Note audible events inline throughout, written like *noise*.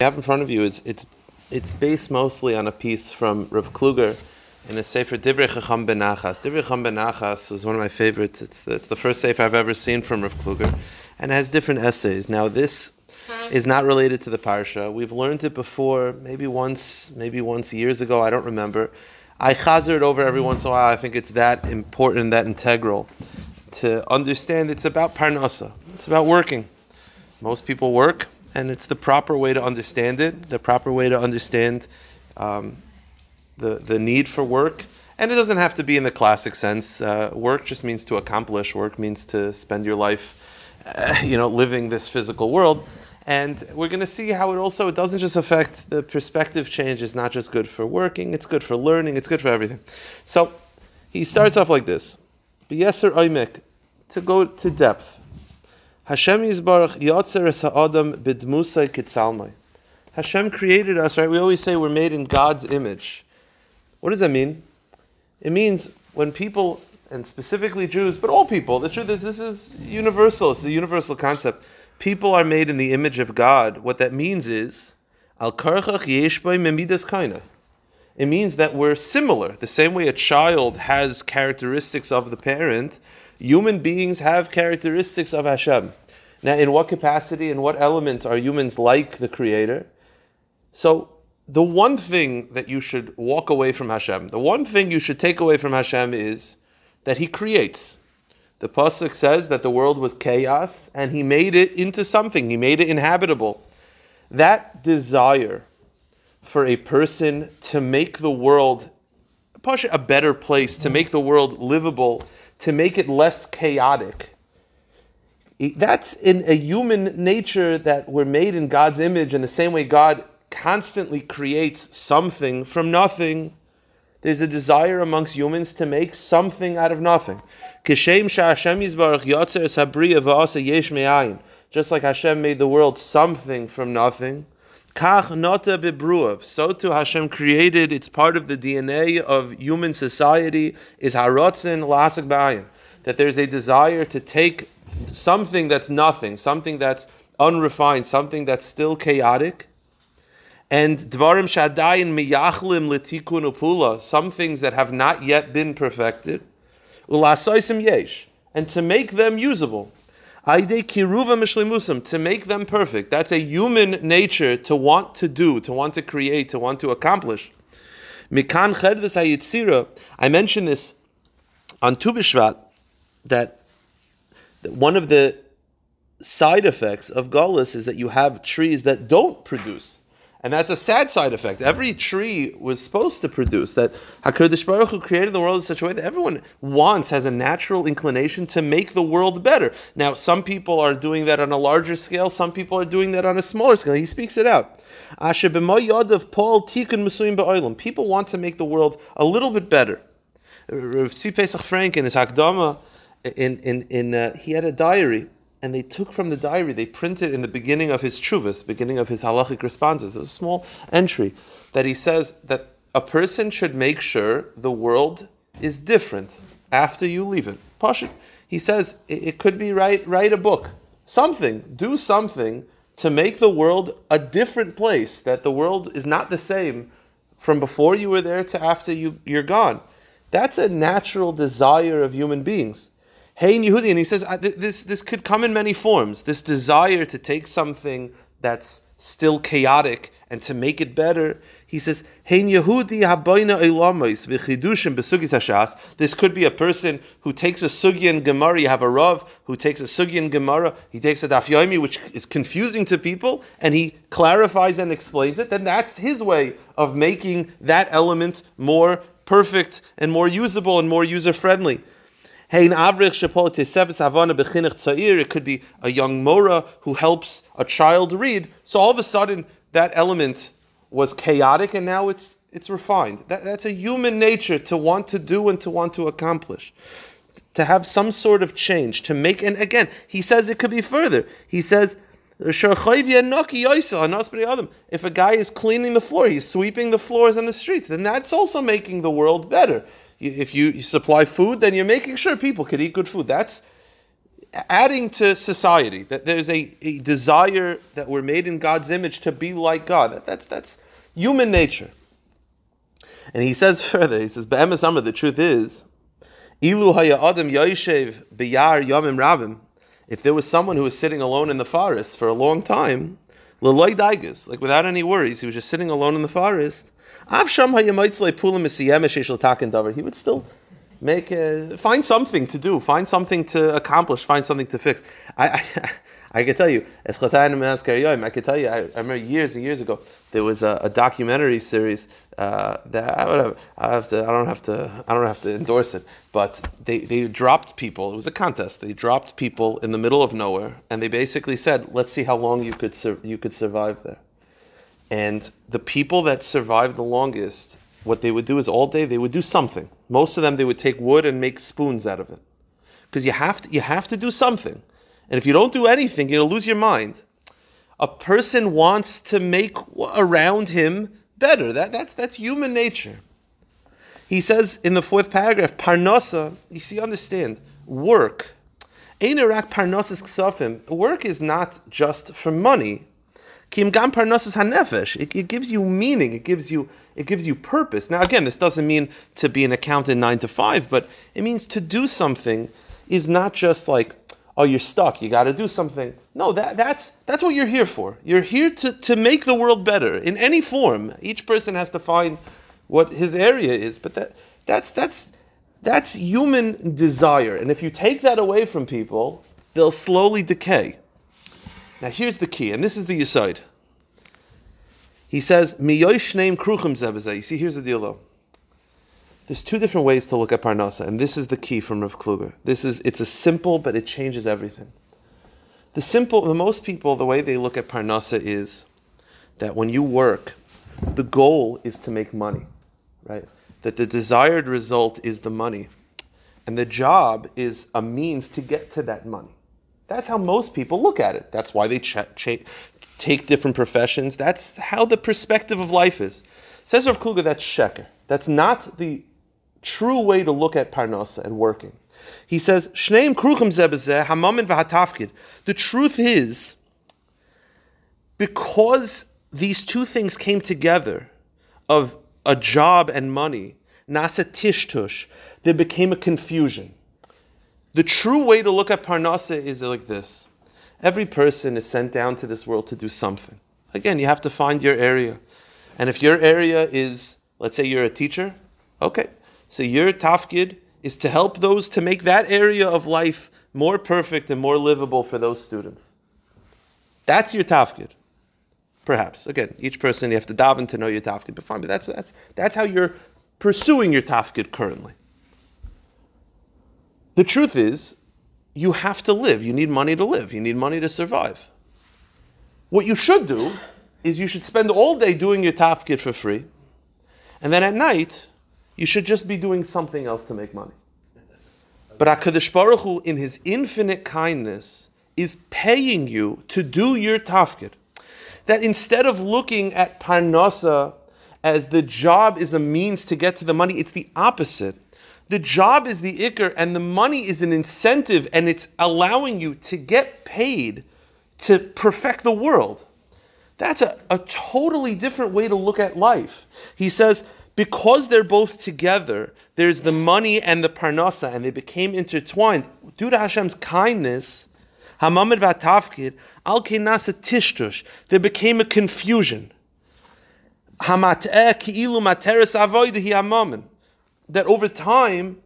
you have in front of you is it's it's based mostly on a piece from Rav Kluger in a sefer Divrei Chacham Benachas. Divrei Chacham Benachas was one of my favorites. It's the, it's the first sefer I've ever seen from Rav Kluger, and it has different essays. Now this is not related to the parsha. We've learned it before, maybe once, maybe once years ago. I don't remember. I chazer it over every once in a while. I think it's that important, that integral to understand. It's about parnasa. It's about working. Most people work and it's the proper way to understand it, the proper way to understand um, the, the need for work. And it doesn't have to be in the classic sense. Uh, work just means to accomplish. Work means to spend your life, uh, you know, living this physical world. And we're going to see how it also it doesn't just affect the perspective change. It's not just good for working. It's good for learning. It's good for everything. So he starts off like this: "B'yeser oimek," to go to depth. Hashem Yisbarach Yotzer Es Ha'adam B'dmusay Kitzalmai. Hashem created us, right? We always say we're made in God's image. What does that mean? It means when people, and specifically Jews, but all people, the truth is this is universal. It's a universal concept. People are made in the image of God. What that means is, Al Karchach Yesh Memidas Kaina. It means that we're similar. The same way a child has characteristics of the parent, human beings have characteristics of Hashem. Now, in what capacity and what element are humans like the Creator? So, the one thing that you should walk away from Hashem, the one thing you should take away from Hashem is that He creates. The pasuk says that the world was chaos, and He made it into something. He made it inhabitable. That desire for a person to make the world a better place, to make the world livable, to make it less chaotic. That's in a human nature that we're made in God's image, in the same way God constantly creates something from nothing. There's a desire amongst humans to make something out of nothing. Just like Hashem made the world something from nothing. So too Hashem created, it's part of the DNA of human society, is harotzen ba'ayin. That there's a desire to take something that's nothing, something that's unrefined, something that's still chaotic, and dvarim shadayin miyachlim letikun upula, some things that have not yet been perfected, ulasoisim yesh, and to make them usable. Aide kiruva mishlimusam, to make them perfect. That's a human nature to want to do, to want to create, to want to accomplish. Mikan chedves hayitzira. I mentioned this on Tu B'Shvat that one of the side effects of Gullus is that you have trees that don't produce. And that's a sad side effect. Every tree was supposed to produce. That HaKadosh Baruch Hu created the world in such a way that everyone wants, has a natural inclination to make the world better. Now, some people are doing that on a larger scale, some people are doing that on a smaller scale. He speaks it out. People want to make the world a little bit better. Rav Pesach Frank in his Hakdama, in, in, in, uh, he had a diary and they took from the diary, they printed in the beginning of his chuvas, beginning of his halachic responses, a small entry that he says that a person should make sure the world is different after you leave it. Pashut. He says it, it could be write write a book, something, do something to make the world a different place. That the world is not the same from before you were there to after you, you're gone. That's a natural desire of human beings. Hey Yehudi, and he says this this could come in many forms. This desire to take something that's still chaotic and to make it better. He says, Hein Yehudi besugis hashas. This could be a person who takes a sugi and gemara. You have a rav who takes a sugi and gemara. He takes a daf yomi, which is confusing to people, and he clarifies and explains it. Then that's his way of making that element more perfect and more usable and more user friendly. It could be a young mora who helps a child read. So all of a sudden, that element was chaotic, and now it's it's refined. That, that's a human nature to want to do and to want to accomplish, to have some sort of change, to make. And again, he says it could be further. He says. If a guy is cleaning the floor, he's sweeping the floors on the streets, then that's also making the world better if you supply food, then you're making sure people can eat good food. That's adding to society. That there's a, a desire that we're made in God's image to be like God. That, that's that's human nature. And he says *laughs* further, he says, Be'emes Amr, the truth is, Ilu haya adam yoishev biyar yomim rabim, if there was someone who was sitting alone in the forest for a long time, Leloy Daigas, like without any worries, he was just sitting alone in the forest. He would still make a, find something to do, find something to accomplish, find something to fix. I, I, I can tell you, I can tell you, I, I remember years and years ago, there was a, a documentary series uh, that I would have, I have to, I don't have to, I don't have to endorse it, but they, they dropped people. It was a contest. They dropped people in the middle of nowhere, and they basically said, "Let's see how long you could sur- you could survive there." And the people that survived the longest, what they would do is all day they would do something. Most of them they would take wood and make spoons out of it, because you have to you have to do something. And if you don't do anything, you'll lose your mind. A person wants to make around him better. That, that's, that's human nature. He says in the fourth paragraph, Parnasa, you see, understand, work. Work is not just for money. Kim gam parnosas hanefesh. It gives you meaning. It gives you it gives you purpose. Now, again, this doesn't mean to be an accountant nine to five, but it means to do something is not just like oh, you're stuck, you got to do something. No, that, that's, that's what you're here for. You're here to, to make the world better in any form. Each person has to find what his area is, but that, that's, that's, that's human desire. And if you take that away from people, they'll slowly decay. Now, here's the key, and this is the aside. He says, Miyosh name kruchim You see, here's the deal though. There's two different ways to look at Parnasa, and this is the key from Rav Kluger. This is it's a simple, but it changes everything. The simple, the most people, the way they look at Parnasa is that when you work, the goal is to make money, right? That the desired result is the money, and the job is a means to get to that money. That's how most people look at it. That's why they ch- ch- take different professions. That's how the perspective of life is. Says Rav Kluger, that's sheker. That's not the true way to look at parnasa and working. He says, Shneim kruchim zebezeh hamamin v'hatafkid. The truth is, because these two things came together, of a job and money, nasa tishtush, there became a confusion. The true way to look at parnasa is like this. Every person is sent down to this world to do something. Again, you have to find your area. And if your area is, let's say you're a teacher, okay, so your tafkid is to help those to make that area of life more perfect and more livable for those students. That's your tafkid. Perhaps. Again, each person you have to daven to know your tafkid, but fine, but that's, that's, that's how you're pursuing your tafkid currently. The truth is, you have to live. You need money to live. You need money to survive. What you should do is you should spend all day doing your tafkid for free, and then at night you should just be doing something else to make money. But HaKadosh Baruch Hu, in His infinite kindness, is paying you to do your tafkid. That instead of looking at parnasa as the job is a means to get to the money, it's the opposite. The job is the ikr, and the money is an incentive, and it's allowing you to get paid to perfect the world. That's a, a totally different way to look at life. He says, because they're both together, there's the money and the parnasa, and they became intertwined. Due to Hashem's kindness, Hamamid Vatafkid, Al Kenasa Tishtush, there became a confusion. That over time,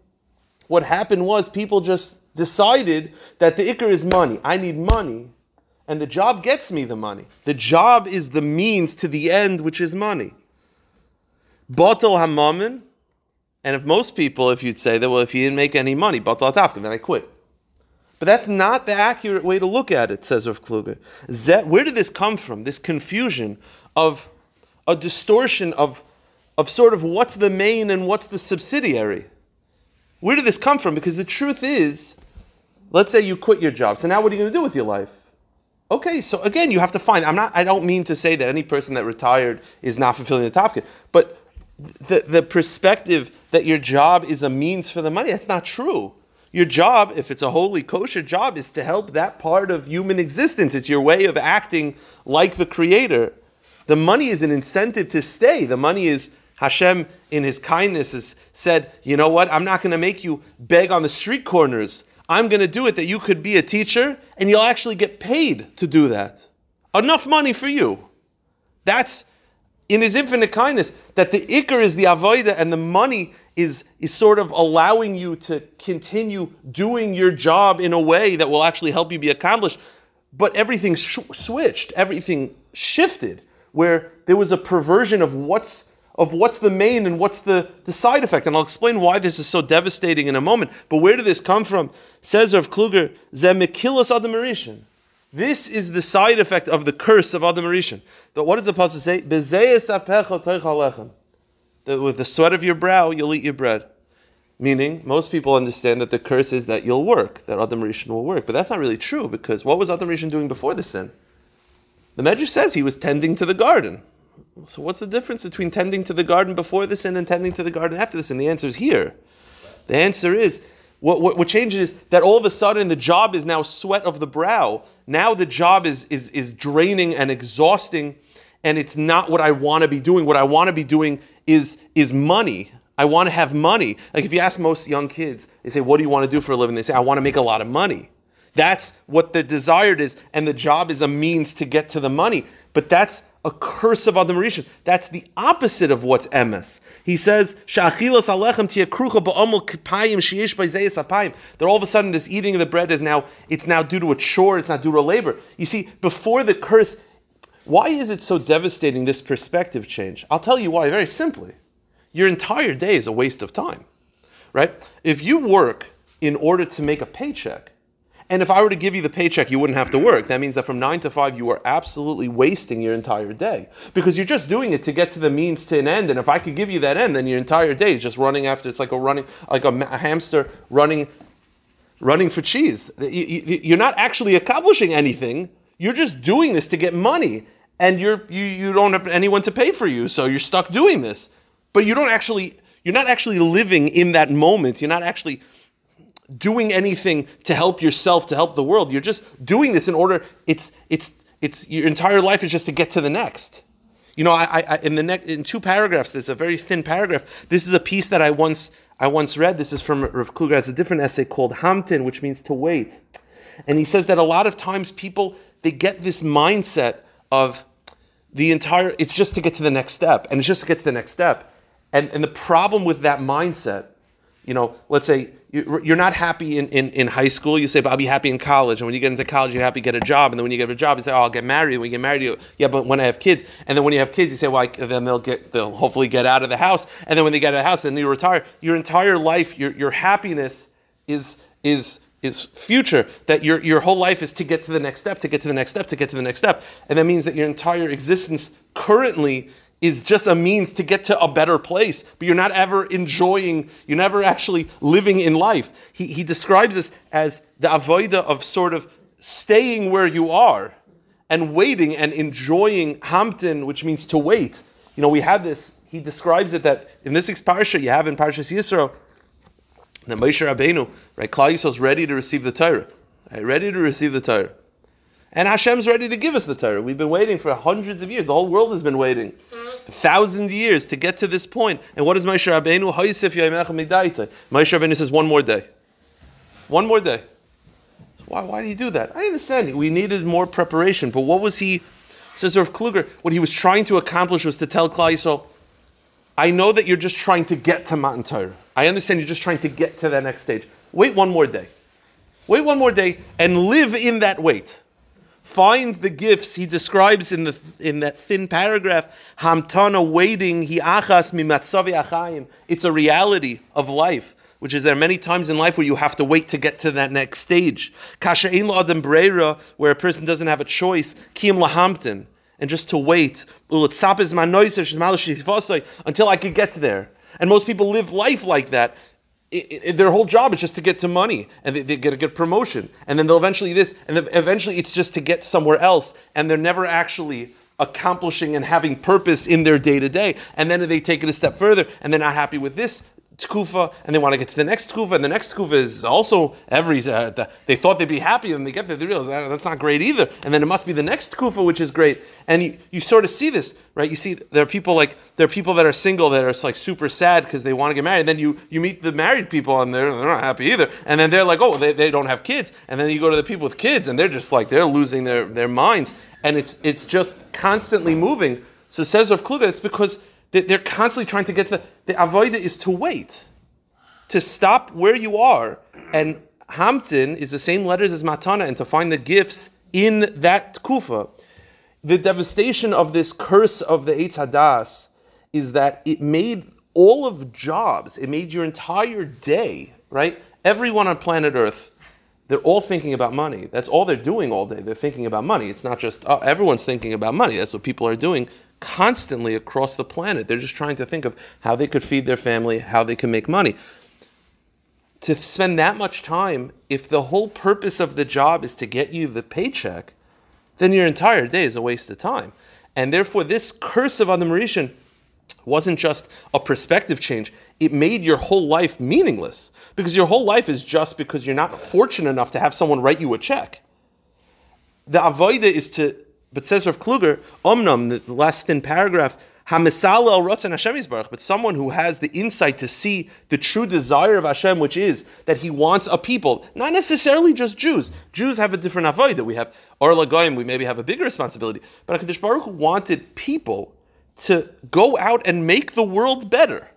what happened was people just decided that the ikr is money. I need money, and the job gets me the money. The job is the means to the end, which is money. Batal hamamin, and if most people, if you'd say that, well, if you didn't make any money, batal atafka, then I quit. But that's not the accurate way to look at it, says Rav Kluger. Where did this come from? This confusion of a distortion of, of sort of what's the main and what's the subsidiary. Where did this come from? Because the truth is, let's say you quit your job. So now what are you going to do with your life? Okay, so again, you have to find. I'm not. I don't mean to say that any person that retired is not fulfilling the tafkid, but the, the perspective that your job is a means for the money, that's not true. Your job, if it's a holy kosher job, is to help that part of human existence. It's your way of acting like the Creator. The money is an incentive to stay. The money is Hashem, in His kindness, has said, you know what? I'm not going to make you beg on the street corners. I'm going to do it that you could be a teacher and you'll actually get paid to do that. Enough money for you. That's in His infinite kindness that the ikr is the avoida and the money is, is sort of allowing you to continue doing your job in a way that will actually help you be accomplished. But everything sh- switched, everything shifted, where there was a perversion of what's of what's the main and what's the, the side effect. And I'll explain why this is so devastating in a moment. But where did this come from? Says Rav Kluger, Zemikilas Adam. This is the side effect of the curse of Adam. What does the pasuk say? that with the sweat of your brow you'll eat your bread. Meaning, most people understand that the curse is that you'll work, that Adam Rishon will work. But that's not really true because what was Adam Rishon doing before the sin? The Medrash says he was tending to the garden. So what's the difference between tending to the garden before the sin and tending to the garden after the sin? The answer is here. The answer is what, what, what, changes is that all of a sudden the job is now sweat of the brow. Now the job is, is, is draining and exhausting, and it's not what I want to be doing. What I want to be doing is, is money. I want to have money. Like if you ask most young kids, they say, What do you want to do for a living? They say, I want to make a lot of money. That's what the desired is, and the job is a means to get to the money. But that's a curse of Adam Rishon. That's the opposite of what's emes. He says, "Sha'achilas alechem tiyakrucha ba'amul kipayim sheyesh b'zeyes apayim." That all of a sudden this eating of the bread is now it's now due to a chore. It's not due to labor. You see, before the curse, why is it so devastating, this perspective change? I'll tell you why, very simply. Your entire day is a waste of time, right? If you work in order to make a paycheck, and if I were to give you the paycheck, you wouldn't have to work. That means that from nine to five, you are absolutely wasting your entire day because you're just doing it to get to the means to an end. And if I could give you that end, then your entire day is just running after. It's like a running, like a, hamster running, running for cheese. You're not actually accomplishing anything. You're just doing this to get money, and you're you you don't have anyone to pay for you, so you're stuck doing this. But you don't actually you're not actually living in that moment. You're not actually doing anything to help yourself, to help the world. You're just doing this in order. It's it's it's your entire life is just to get to the next. You know, I, I in the next in two paragraphs, there's a very thin paragraph. This is a piece that I once I once read. This is from Rav Kluger. Has a different essay called Hamtin, which means to wait. And he says that a lot of times people they get this mindset of the entire, it's just to get to the next step, and it's just to get to the next step. And, and the problem with that mindset, you know, let's say you're not happy in, in, in high school, you say, but I'll be happy in college. And when you get into college, you're happy to get a job. And then when you get a job, you say, oh, I'll get married. And when you get married, you, yeah, but when I have kids. And then when you have kids, you say, well, I, then they'll get, they'll hopefully get out of the house. And then when they get out of the house, then you retire. Your entire life, your, your happiness is, is, is future, that your, your whole life is to get to the next step, to get to the next step, to get to the next step. And that means that your entire existence currently is just a means to get to a better place, but you're not ever enjoying, you're never actually living in life. He, he describes this as the avoida of sort of staying where you are and waiting and enjoying Hamtin, which means to wait. You know, we have this, he describes it that in this parsha, you have in Parshas Yisro, that Moshe Rabbeinu, right, Klal is ready to receive the Torah, right, ready to receive the Torah. And Hashem's ready to give us the Torah. We've been waiting for hundreds of years. The whole world has been waiting mm-hmm. thousands of years to get to this point. And what does Moshe Rabbeinu? Moshe Rabbeinu says, one more day. One more day. Why, why did he do that? I understand. We needed more preparation. But what was he, says Rav Kluger, what he was trying to accomplish was to tell Klal Yisrael, I know that you're just trying to get to Matan Torah. I understand you're just trying to get to that next stage. Wait one more day. Wait one more day and live in that wait. Find the gifts he describes in the in that thin paragraph. Hamtana waiting, he achas mimatzavi achayim. It's a reality of life, which is there are many times in life where you have to wait to get to that next stage. Kasha ein adam breira, where a person doesn't have a choice. Kiyam lahamtin and just to wait until I could get there. And most people live life like that. It, it, their whole job is just to get to money and they, they get a good promotion and then they'll eventually this and eventually it's just to get somewhere else and they're never actually accomplishing and having purpose in their day to day and then they take it a step further and they're not happy with this tkufa and they want to get to the next tkufa and the next tkufa is also every uh, the, they thought they'd be happy and they get there they realize that, that's not great either. And then it must be the next tkufa which is great. And you, you sort of see this right? You see there are people like there are people that are single that are like super sad because they want to get married and then you you meet the married people and they're, they're not happy either. And then they're like oh they, they don't have kids. And then you go to the people with kids and they're just like they're losing their, their minds. And it's it's just constantly moving. So says Rav Kluger it's because they're constantly trying to get to the, the avoida is to wait, to stop where you are. And Hamtin is the same letters as Matana, and to find the gifts in that kufa. The devastation of this curse of the Eitz Hadas is that it made all of jobs, it made your entire day, right? Everyone on planet Earth, they're all thinking about money. That's all they're doing all day. They're thinking about money. It's not just, oh, everyone's thinking about money. That's what people are doing constantly across the planet. They're just trying to think of how they could feed their family, how they can make money. To spend that much time, if the whole purpose of the job is to get you the paycheck, then your entire day is a waste of time. And therefore, this curse of Adam Rishon wasn't just a perspective change, it made your whole life meaningless. Because your whole life is just because you're not fortunate enough to have someone write you a check. The avoida is to but says Rav Kluger, Omnam, the last thin paragraph, Hamisal el Ratzon Hashem Yisbarach, but someone who has the insight to see the true desire of Hashem, which is that He wants a people, not necessarily just Jews. Jews have a different avodah. We have Or Lagoyim, we maybe have a bigger responsibility. But Hakadosh Baruch Hu wanted people to go out and make the world better,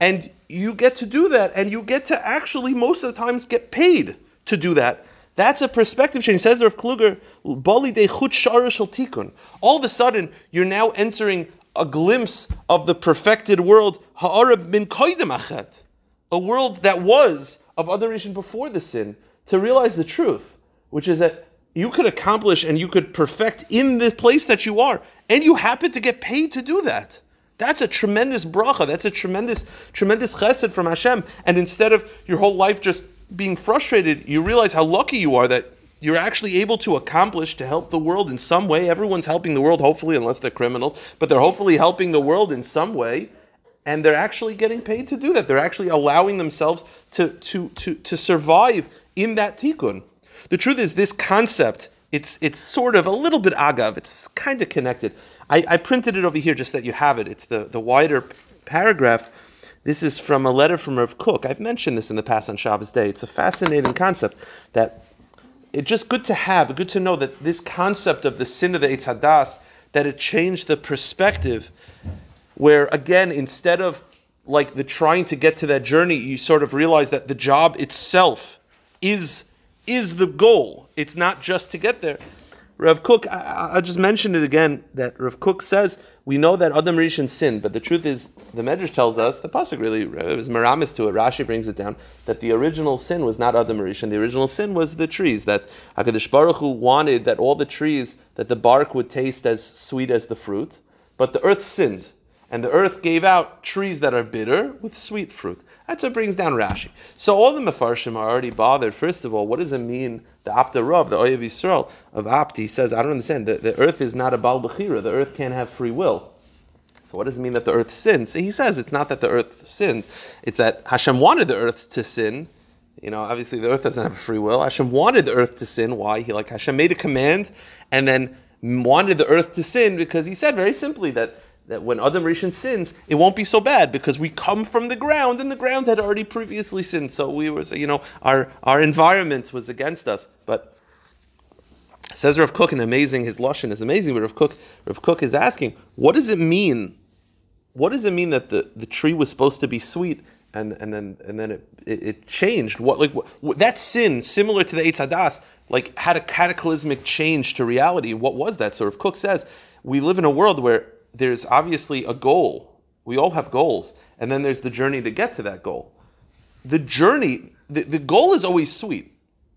and you get to do that, and you get to actually most of the times get paid to do that. That's a perspective change. Says Rav Kluger, Bali tikun. All of a sudden, you're now entering a glimpse of the perfected world, ha'arab min achet, a world that was of other adoration before the sin, to realize the truth, which is that you could accomplish and you could perfect in the place that you are, and you happen to get paid to do that. That's a tremendous bracha. That's a tremendous, tremendous chesed from Hashem. And instead of your whole life just being frustrated, you realize how lucky you are that you're actually able to accomplish to help the world in some way. Everyone's helping the world, hopefully, unless they're criminals, but they're hopefully helping the world in some way. And they're actually getting paid to do that. They're actually allowing themselves to, to, to, to survive in that tikkun. The truth is, this concept, it's, it's sort of a little bit agav, it's kind of connected. I, I printed it over here just that you have it. It's the, the wider paragraph this is from a letter from Rav Kook. I've mentioned this in the past on Shabbos Day. It's a fascinating concept that it's just good to have, good to know that this concept of the sin of the Eitz Hadas, that it changed the perspective, where again, instead of like the trying to get to that journey, you sort of realize that the job itself is is the goal. It's not just to get there. Rav Kook, I, just mentioned it again that Rav Kook says we know that Adam Rishon sinned, but the truth is, the Medrash tells us, the Pasuk really is Maramis to it, Rashi brings it down, that the original sin was not Adam Rishon, the original sin was the trees, that HaKadosh Baruch Hu wanted that all the trees, that the bark would taste as sweet as the fruit, but the earth sinned, and the earth gave out trees that are bitter with sweet fruit. That's what brings down Rashi. So all the Mefarshim are already bothered. First of all, what does it mean, the Apta Rav, the Oyev Yisrael of Apt, he says, I don't understand, the, the earth is not a Baal Bechira, the earth can't have free will. So what does it mean that the earth sins? So he says it's not that the earth sinned, it's that Hashem wanted the earth to sin. You know, obviously the earth doesn't have free will. Hashem wanted the earth to sin. Why? He like Hashem made a command and then wanted the earth to sin because he said very simply that that when Adam Rishon sins, it won't be so bad because we come from the ground and the ground had already previously sinned. So we were, you know, our, our environment was against us. But says Rav Kook, and amazing, his Lashon is amazing, but Rav Kook, Rav Kook is asking, what does it mean? What does it mean that the, the tree was supposed to be sweet and, and then and then it, it, it changed? What like what, that sin, similar to the Eitz Hadas, like had a cataclysmic change to reality. What was that? So Rav Kook says, we live in a world where there's obviously a goal. We all have goals, and then there's the journey to get to that goal. The journey, the, the goal is always sweet.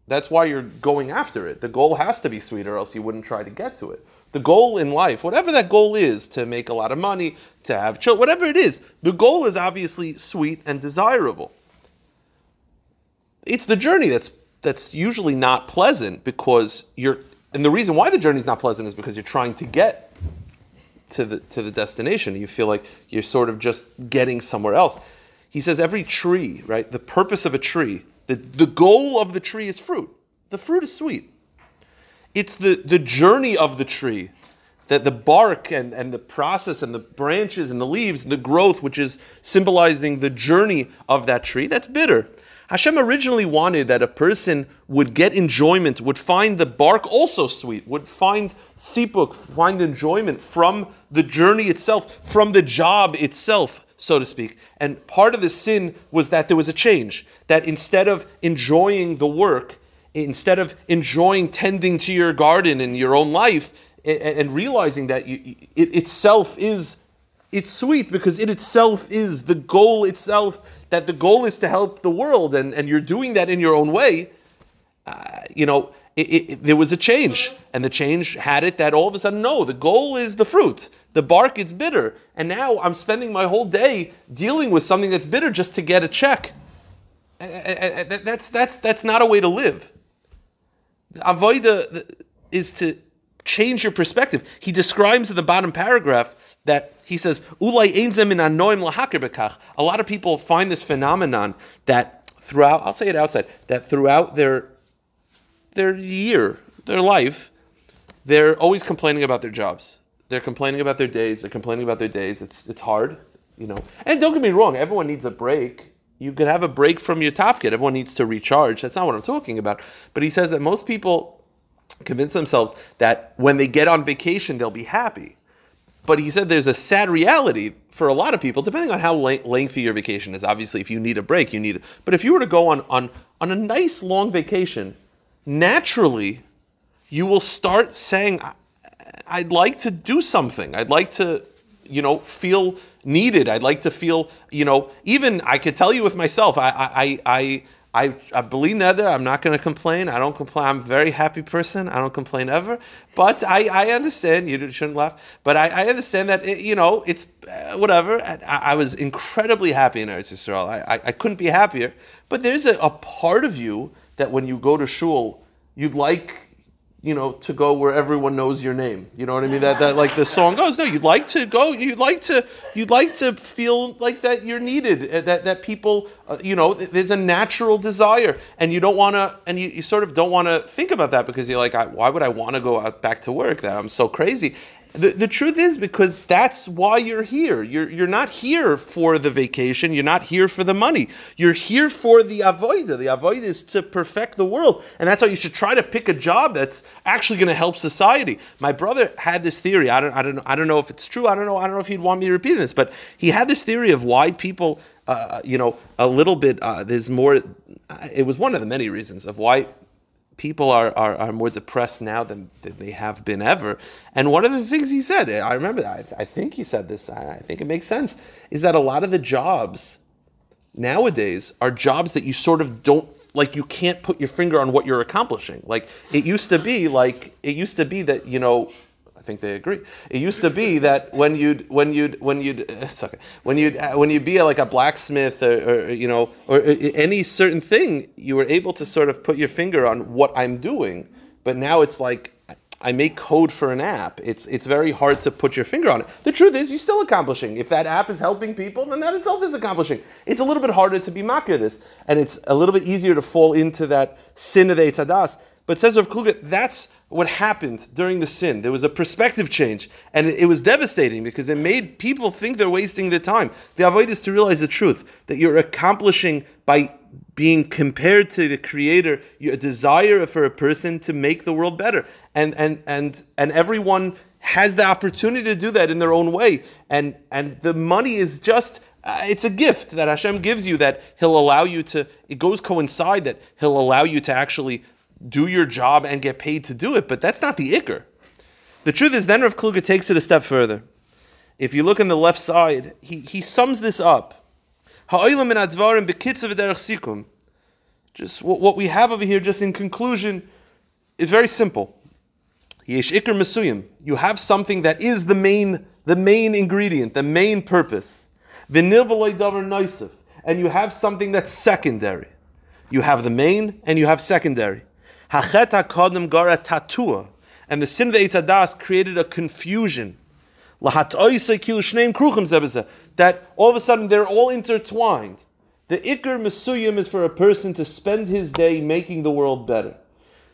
That's why you're going after it. The goal has to be sweet, or else you wouldn't try to get to it. The goal in life, whatever that goal is, to make a lot of money, to have children, whatever it is, the goal is obviously sweet and desirable. It's the journey that's that's usually not pleasant because you're and the reason why the journey is not pleasant is because you're trying to get to the to the destination. You feel like you're sort of just getting somewhere else. he says every tree, right? The purpose of a tree, the, the goal of the tree is fruit. The fruit is sweet. It's the, the journey of the tree, that the bark and, and the process and the branches and the leaves and the growth, which is symbolizing the journey of that tree, that's bitter. Hashem originally wanted that a person would get enjoyment, would find the bark also sweet, would find sipuk, find enjoyment from the journey itself, from the job itself, so to speak. And part of the sin was that there was a change, that instead of enjoying the work, instead of enjoying tending to your garden and your own life, and, realizing that you, it itself is it's sweet because it itself is the goal itself that the goal is to help the world and, and you're doing that in your own way uh, you know it, it, there was a change and the change had it that all of a sudden no the goal is the fruit. The bark is bitter and now i'm spending my whole day dealing with something that's bitter just to get a check. That's that's that's not a way to live. Avoida is to change your perspective. He describes in the bottom paragraph that he says, Ulay bekach. A lot of people find this phenomenon that throughout, I'll say it outside, that throughout their their year, their life, they're always complaining about their jobs. They're complaining about their days. They're complaining about their days. It's it's hard, you know. And don't get me wrong, everyone needs a break. You could have a break from your tafkid. Everyone needs to recharge. That's not what I'm talking about. But he says that most people convince themselves that when they get on vacation, they'll be happy. But he said there's a sad reality for a lot of people, depending on how lengthy your vacation is. Obviously, if you need a break, you need it. But if you were to go on, on, on a nice long vacation, naturally, you will start saying, I'd like to do something. I'd like to, you know, feel needed. I'd like to feel, you know, even I could tell you with myself, I, I, I, I, I believe neither. I'm not going to complain. I don't complain. I'm a very happy person. I don't complain ever. But I, I understand. You shouldn't laugh. But I, I understand that, it, you know, it's uh, whatever. I, I, was incredibly happy in Eretz Yisrael. I, I, I couldn't be happier. But there's a, a part of you that when you go to shul, you'd like you know, to go where everyone knows your name. You know what I mean? That that like the song goes. No, you'd like to go. You'd like to. You'd like to feel like that you're needed. Uh, that that people, uh, you know, there's a natural desire, and you don't want to, and you, you sort of don't want to think about that because you're like, I, why would I want to go out back to work? That I'm so crazy. The, the truth is because that's why you're here. You're, you're not here for the vacation. You're not here for the money. You're here for the avoida. The avoida is to perfect the world. And that's why you should try to pick a job that's actually going to help society. My brother had this theory. I don't, I, don't, I don't know if it's true. I don't know. I don't know if he'd want me to repeat this, but he had this theory of why people, uh, you know, a little bit, uh, there's more, it was one of the many reasons of why people are, are, are more depressed now than, than, they have been ever. And one of the things he said, I remember, I, I think he said this, I, I think it makes sense, is that a lot of the jobs nowadays are jobs that you sort of don't like you can't put your finger on what you're accomplishing like it used to be like it used to be that you know think they agree. It used to be that when you'd when you'd when you'd it's okay when you'd uh, when you'd be like a blacksmith or, or, you know or uh, any certain thing, you were able to sort of put your finger on what I'm doing. But now it's like I make code for an app. It's it's very hard to put your finger on it. The truth is, you're still accomplishing. If that app is helping people, then that itself is accomplishing. It's a little bit harder to be makir this, and it's a little bit easier to fall into that sin of the Eitz Hadas but says Rav Kluger, that's what happened during the sin. There was a perspective change, and it, it, was devastating because it made people think they're wasting their time. The avoid is to realize the truth that you're accomplishing by being compared to the Creator, your desire for a person to make the world better, and and and and everyone has the opportunity to do that in their own way, and and the money is just uh, it's a gift that Hashem gives you that He'll allow you to. It goes coincide that He'll allow you to actually do your job and get paid to do it, but that's not the ikr. The truth is, then Rav Kluger takes it a step further. If you look on the left side, he, he sums this up. Just what we have over here, just in conclusion, is very simple. You have something that is the main, the main ingredient, the main purpose. And you have something that's secondary. You have the main and you have secondary. Hachet HaKodim Gara Tatua. And the sin of the Eitz Hadas created a confusion. That all of a sudden they're all intertwined. The ikr mesuyim is for a person to spend his day making the world better.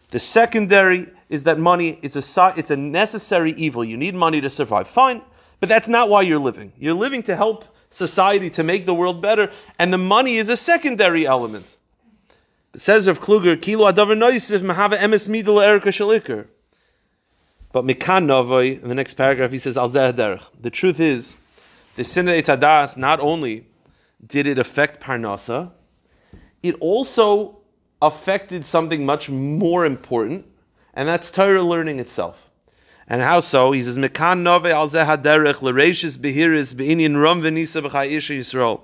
The secondary is that money is a it's a necessary evil. You need money to survive. Fine, but that's not why you're living. You're living to help society to make the world better, and the money is a secondary element. Says of Kluger, Kilo adavar noisiv mahava emes midul erika shalikar. But Mikan Novoi, in the next paragraph, he says, Al derech. The truth is, the sin of Eitz Hadas, not only did it affect Parnasa, it also affected something much more important, and that's Torah learning itself. And how so? He says, Mekan nove al zeh haderech l'reishis behiris be'inyan rum v'nisa b'chayisha Yisrael.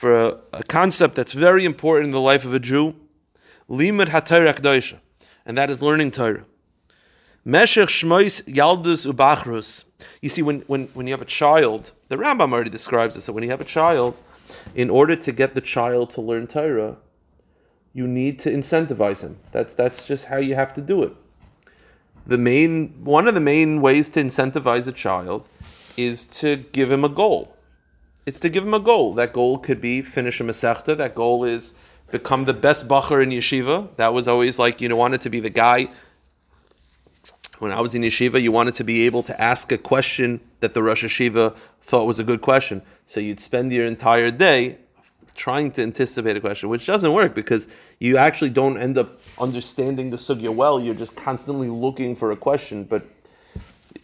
For a, a, concept that's very important in the life of a Jew, limud k'doisha, and that is learning Torah. Meshech shmois yaldus ubachrus. You see, when, when, when you have a child, the Rambam already describes this, that when you have a child, in order to get the child to learn Torah, you need to incentivize him. That's that's just how you have to do it. The main one of the main ways to incentivize a child is to give him a goal. It's to give him a goal. That goal could be finish a masechta. That goal is become the best bacher in yeshiva. That was always like you know wanted to be the guy. When I was in yeshiva, you wanted to be able to ask a question that the Rosh Yeshiva thought was a good question. So you'd spend your entire day trying to anticipate a question, which doesn't work because you actually don't end up understanding the sugya well. You're just constantly looking for a question, but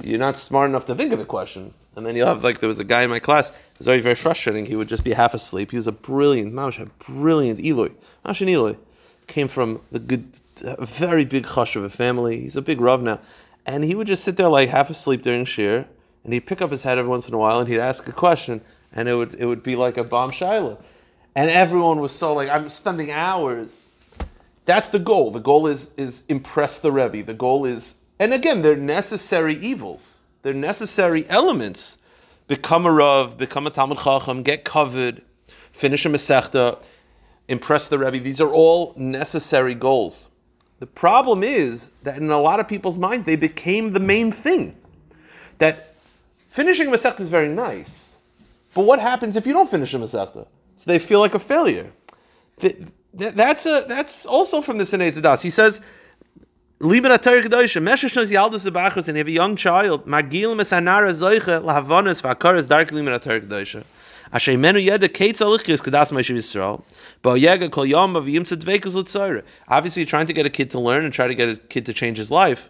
you're not smart enough to think of a question. And then you'll have like there was a guy in my class. It was very very frustrating. He would just be half asleep. He was a brilliant Maush, a brilliant Eloi. Maush and came from the good, a very big hush of a family. He's a big rav now, and he would just sit there like half asleep during shir, and he'd pick up his head every once in a while and he'd ask a question, and it would it would be like a bomb shiloh and everyone was so like, I'm spending hours. That's the goal. The goal is is impress the Rebbe. The goal is, and again, they're necessary evils. They're necessary elements. Become a Rav, become a Talmud Chacham, get covered, finish a Masechta, impress the Rebbe. These are all necessary goals. The problem is that in a lot of people's minds, they became the main thing. That finishing a Masechta is very nice, but what happens if you don't finish a Masechta? so they feel like a failure. That's a that's also from the Sinei Tzadas. He says, "Lieben a Torah Kedosha, Mesher Shnos Yaldus Abachos, and have a young child, Magil Mesanara Zoiche Lahavonis Vakaras Dark Lieben a Torah Kedosha." Asher menu yeda kates alichis kadas Moshe Yisrael, but yega kol yom aviyim tzedvekas l'tzayre. Obviously, you're trying to get a kid to learn and try to get a kid to change his life.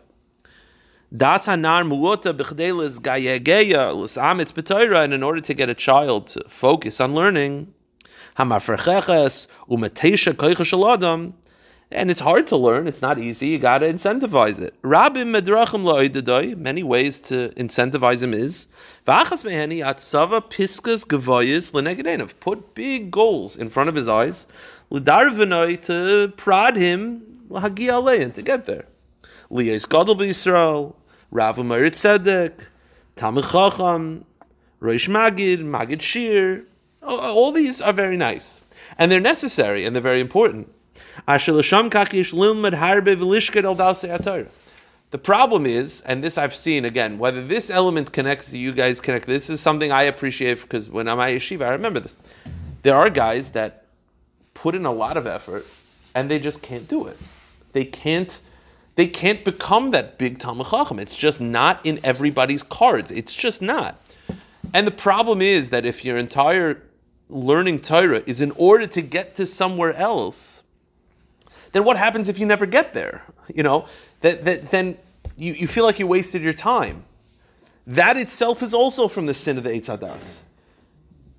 Das hanar muota b'chdelis gayegeya l'samitz b'toira, and in order to get a child to focus on learning, Hamafrecheches umetesha koicha shaladam. And it's hard to learn. It's not easy. You got to incentivize it. Rabim medrachim lo'idadoy. Many ways to incentivize him is v'achas meheni atzava piskas gavoyis lenegedenav. Put big goals in front of his eyes. L'darvinoy to prod him lahagi alein to get there. Liyais gadol b'Yisrael. Rav Umayr Tzedek. Talmud Chacham. Magid. Magid Shir. All these are very nice. And they're necessary and they're very important. The problem is, and this I've seen again, whether this element connects to you guys connect. This is something I appreciate because when I'm at yeshiva, I remember this. There are guys that put in a lot of effort and they just can't do it. They can't. They can't become that big Talmud Chacham. It's just not in everybody's cards. It's just not. And the problem is that if your entire learning Torah is in order to get to somewhere else, then what happens if you never get there? You know, that, that then you, you feel like you wasted your time. That itself is also from the sin of the Eitz Hadas.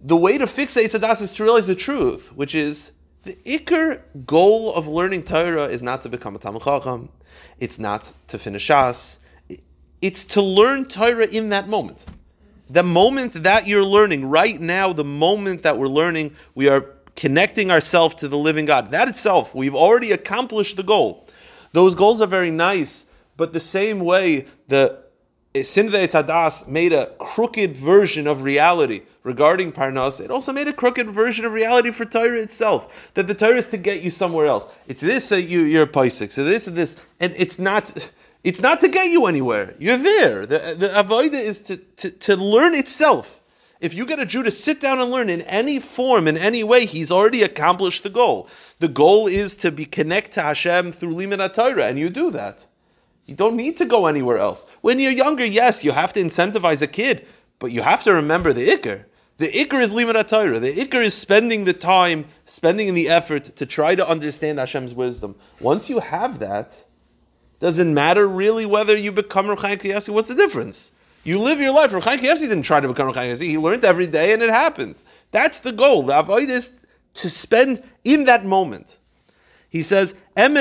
The way to fix the Eitz Hadas is to realize the truth, which is the ikr goal of learning Torah is not to become a Talmud Chacham, it's not to finish Shas, it's to learn Torah in that moment. The moment that you're learning, right now, the moment that we're learning, we are connecting ourselves to the living God. That itself, we've already accomplished the goal. Those goals are very nice, but the same way the Sin Tzadas made a crooked version of reality regarding Parnas, it also made a crooked version of reality for Torah itself. That the Torah is to get you somewhere else. It's this, so you, you're a Paisik, so this and this, and it's not it's not to get you anywhere. You're there. The, the avoida is to, to, to learn itself. If you get a Jew to sit down and learn in any form, in any way, he's already accomplished the goal. The goal is to be connect to Hashem through Limud Torah, and you do that. You don't need to go anywhere else. When you're younger, yes, you have to incentivize a kid, but you have to remember the ikr. The ikr is limud Torah. The ikr is spending the time, spending the effort to try to understand Hashem's wisdom. Once you have that, doesn't matter really whether you become Chaim Kanievsky. What's the difference? You live your life. Rav Chaim didn't try to become Rav He learned every day, and it happened. That's the goal. The avoda is to spend in that moment. He says, It's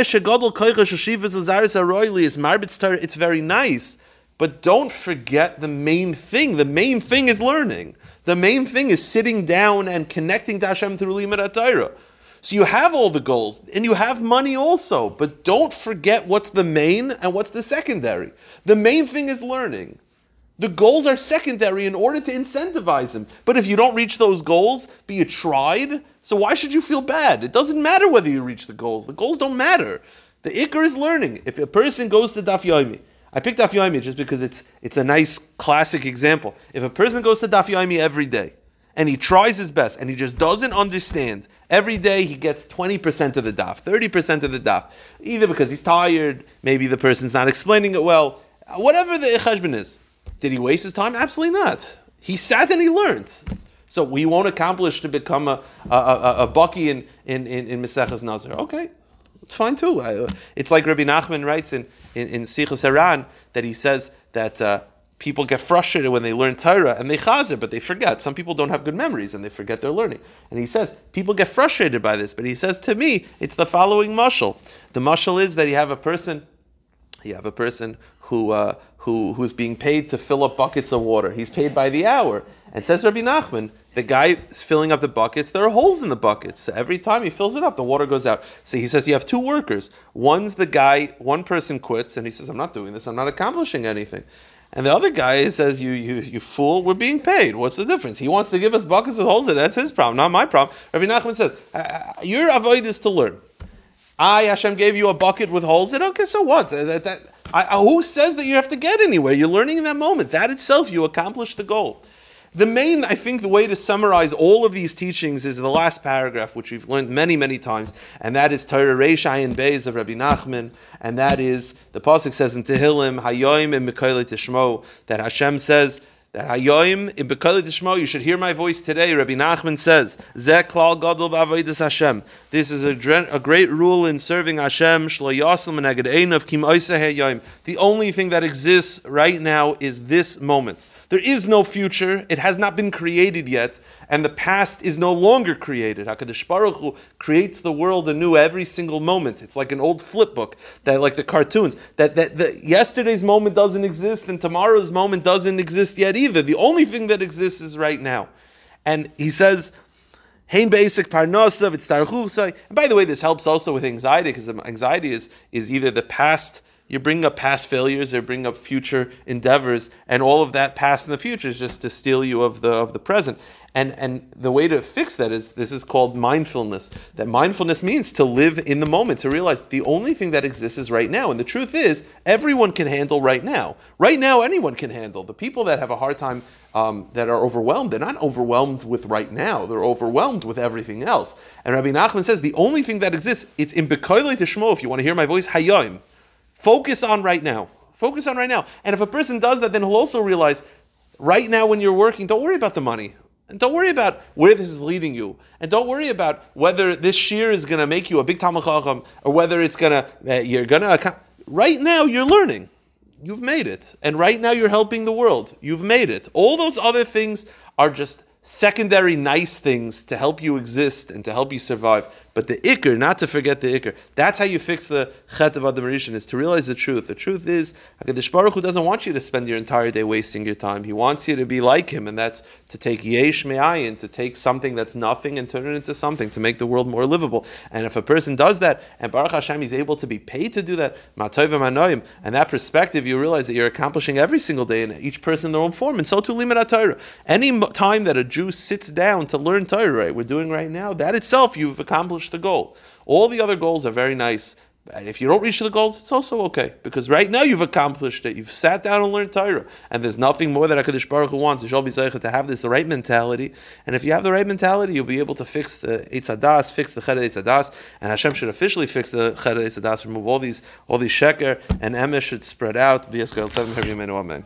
very nice, but don't forget the main thing. The main thing is learning. The main thing is sitting down and connecting to Hashem through Limud Torah. So you have all the goals and you have money also, but don't forget what's the main and what's the secondary. The main thing is learning. The goals are secondary in order to incentivize them. But if you don't reach those goals, but you tried, so why should you feel bad? It doesn't matter whether you reach the goals. The goals don't matter. The ikr is learning. If a person goes to Daf Yomi, I picked Daf Yomi just because it's it's a nice classic example. If a person goes to Daf Yomi every day and he tries his best and he just doesn't understand, every day he gets 20% of the daf, 30% of the daf, either because he's tired, maybe the person's not explaining it well, whatever the ichashbin is. Did he waste his time? Absolutely not. He sat and he learned. So we won't accomplish to become a, a, a, a baki in, in, in, in Maseches Nazir. Okay, it's fine too. It's like Rabbi Nachman writes in, in, in Haran that he says that uh, people get frustrated when they learn Torah and they chazer, but they forget. Some people don't have good memories and they forget their learning. And he says, people get frustrated by this, but he says to me, it's the following mushal. The mushal is that you have a person, you have a person who, uh, who, who's being paid to fill up buckets of water. He's paid by the hour. And says Rabbi Nachman, the guy is filling up the buckets, there are holes in the buckets. So every time he fills it up, the water goes out. So he says you have two workers. One's the guy, one person quits and he says, I'm not doing this, I'm not accomplishing anything. And the other guy says, "You, you, you fool! We're being paid. What's the difference? He wants to give us buckets with holes in it. That's his problem, not my problem." Rabbi Nachman says, "Your avoda is to learn. I Hashem gave you a bucket with holes in it. Okay, so what? That, that, I, who says that you have to get anywhere? You're learning in that moment. That itself, you accomplished the goal." The main, I think, the way to summarize all of these teachings is the last paragraph, which we've learned many, many times, and that is Torah Reish Ayin Beis of Rabbi Nachman, and that is the pasuk says in Tehillim, Hayoim and Bekoile Tishmo, that Hashem says that Hayoim in you should hear my voice today. Rabbi Nachman says, Zeh Klal Gadol Hashem. This is a, a great rule in serving Hashem. Shlo Yaslam Neged Einav Kim Hayoim. The only thing that exists right now is this moment. There is no future. It has not been created yet, and the past is no longer created. Hakadosh Baruch Hu creates the world anew every single moment. It's like an old flip book that, like the cartoons, that that, that yesterday's moment doesn't exist and tomorrow's moment doesn't exist yet either. The only thing that exists is right now. And he says. Hein basic parnosav, it's And by the way, this helps also with anxiety because anxiety is, is either the past you bring up past failures or bring up future endeavors, and all of that past and the future is just to steal you of the of the present. And and the way to fix that is this is called mindfulness. That mindfulness means to live in the moment, to realize the only thing that exists is right now. And the truth is, everyone can handle right now. Right now, anyone can handle. The people that have a hard time um, that are overwhelmed, they're not overwhelmed with right now. They're overwhelmed with everything else. And Rabbi Nachman says the only thing that exists, it's in Bekoile Tishmo, if you want to hear my voice, Hayom. Focus on right now. Focus on right now. And if a person does that, then he'll also realize right now when you're working, don't worry about the money. And don't worry about where this is leading you. And don't worry about whether this shiur is going to make you a big Talmid Chacham or whether it's going to, uh, you're going to, right now you're learning. You've made it. And right now you're helping the world. You've made it. All those other things are just secondary nice things to help you exist and to help you survive. But the ikr, not to forget the ikr. That's how you fix the chet of Adam Rishon, is to realize the truth. The truth is, HaKadosh Baruch Hu doesn't want you to spend your entire day wasting your time. He wants you to be like Him, and that's to take yesh me'ayin, to take something that's nothing and turn it into something, to make the world more livable. And if a person does that, and Baruch Hashem is able to be paid to do that, and that perspective, you realize that you're accomplishing every single day, and each person their own form, and so too limud Torah. Any time that a Jew sits down to learn Torah, right, we're doing right now, that itself you've accomplished the goal. All the other goals are very nice, And if you don't reach the goals, it's also okay because right now you've accomplished it. You've sat down and learned Torah, and there's nothing more that Hakadosh Baruch Hu wants. You shall be to have this the right mentality, and if you have the right mentality, you'll be able to fix the Eitz Hadas, fix the Chet Eitzadas, and Hashem should officially fix the Chet Eitzadas, remove all these all these sheker, and Emes should spread out. Amen.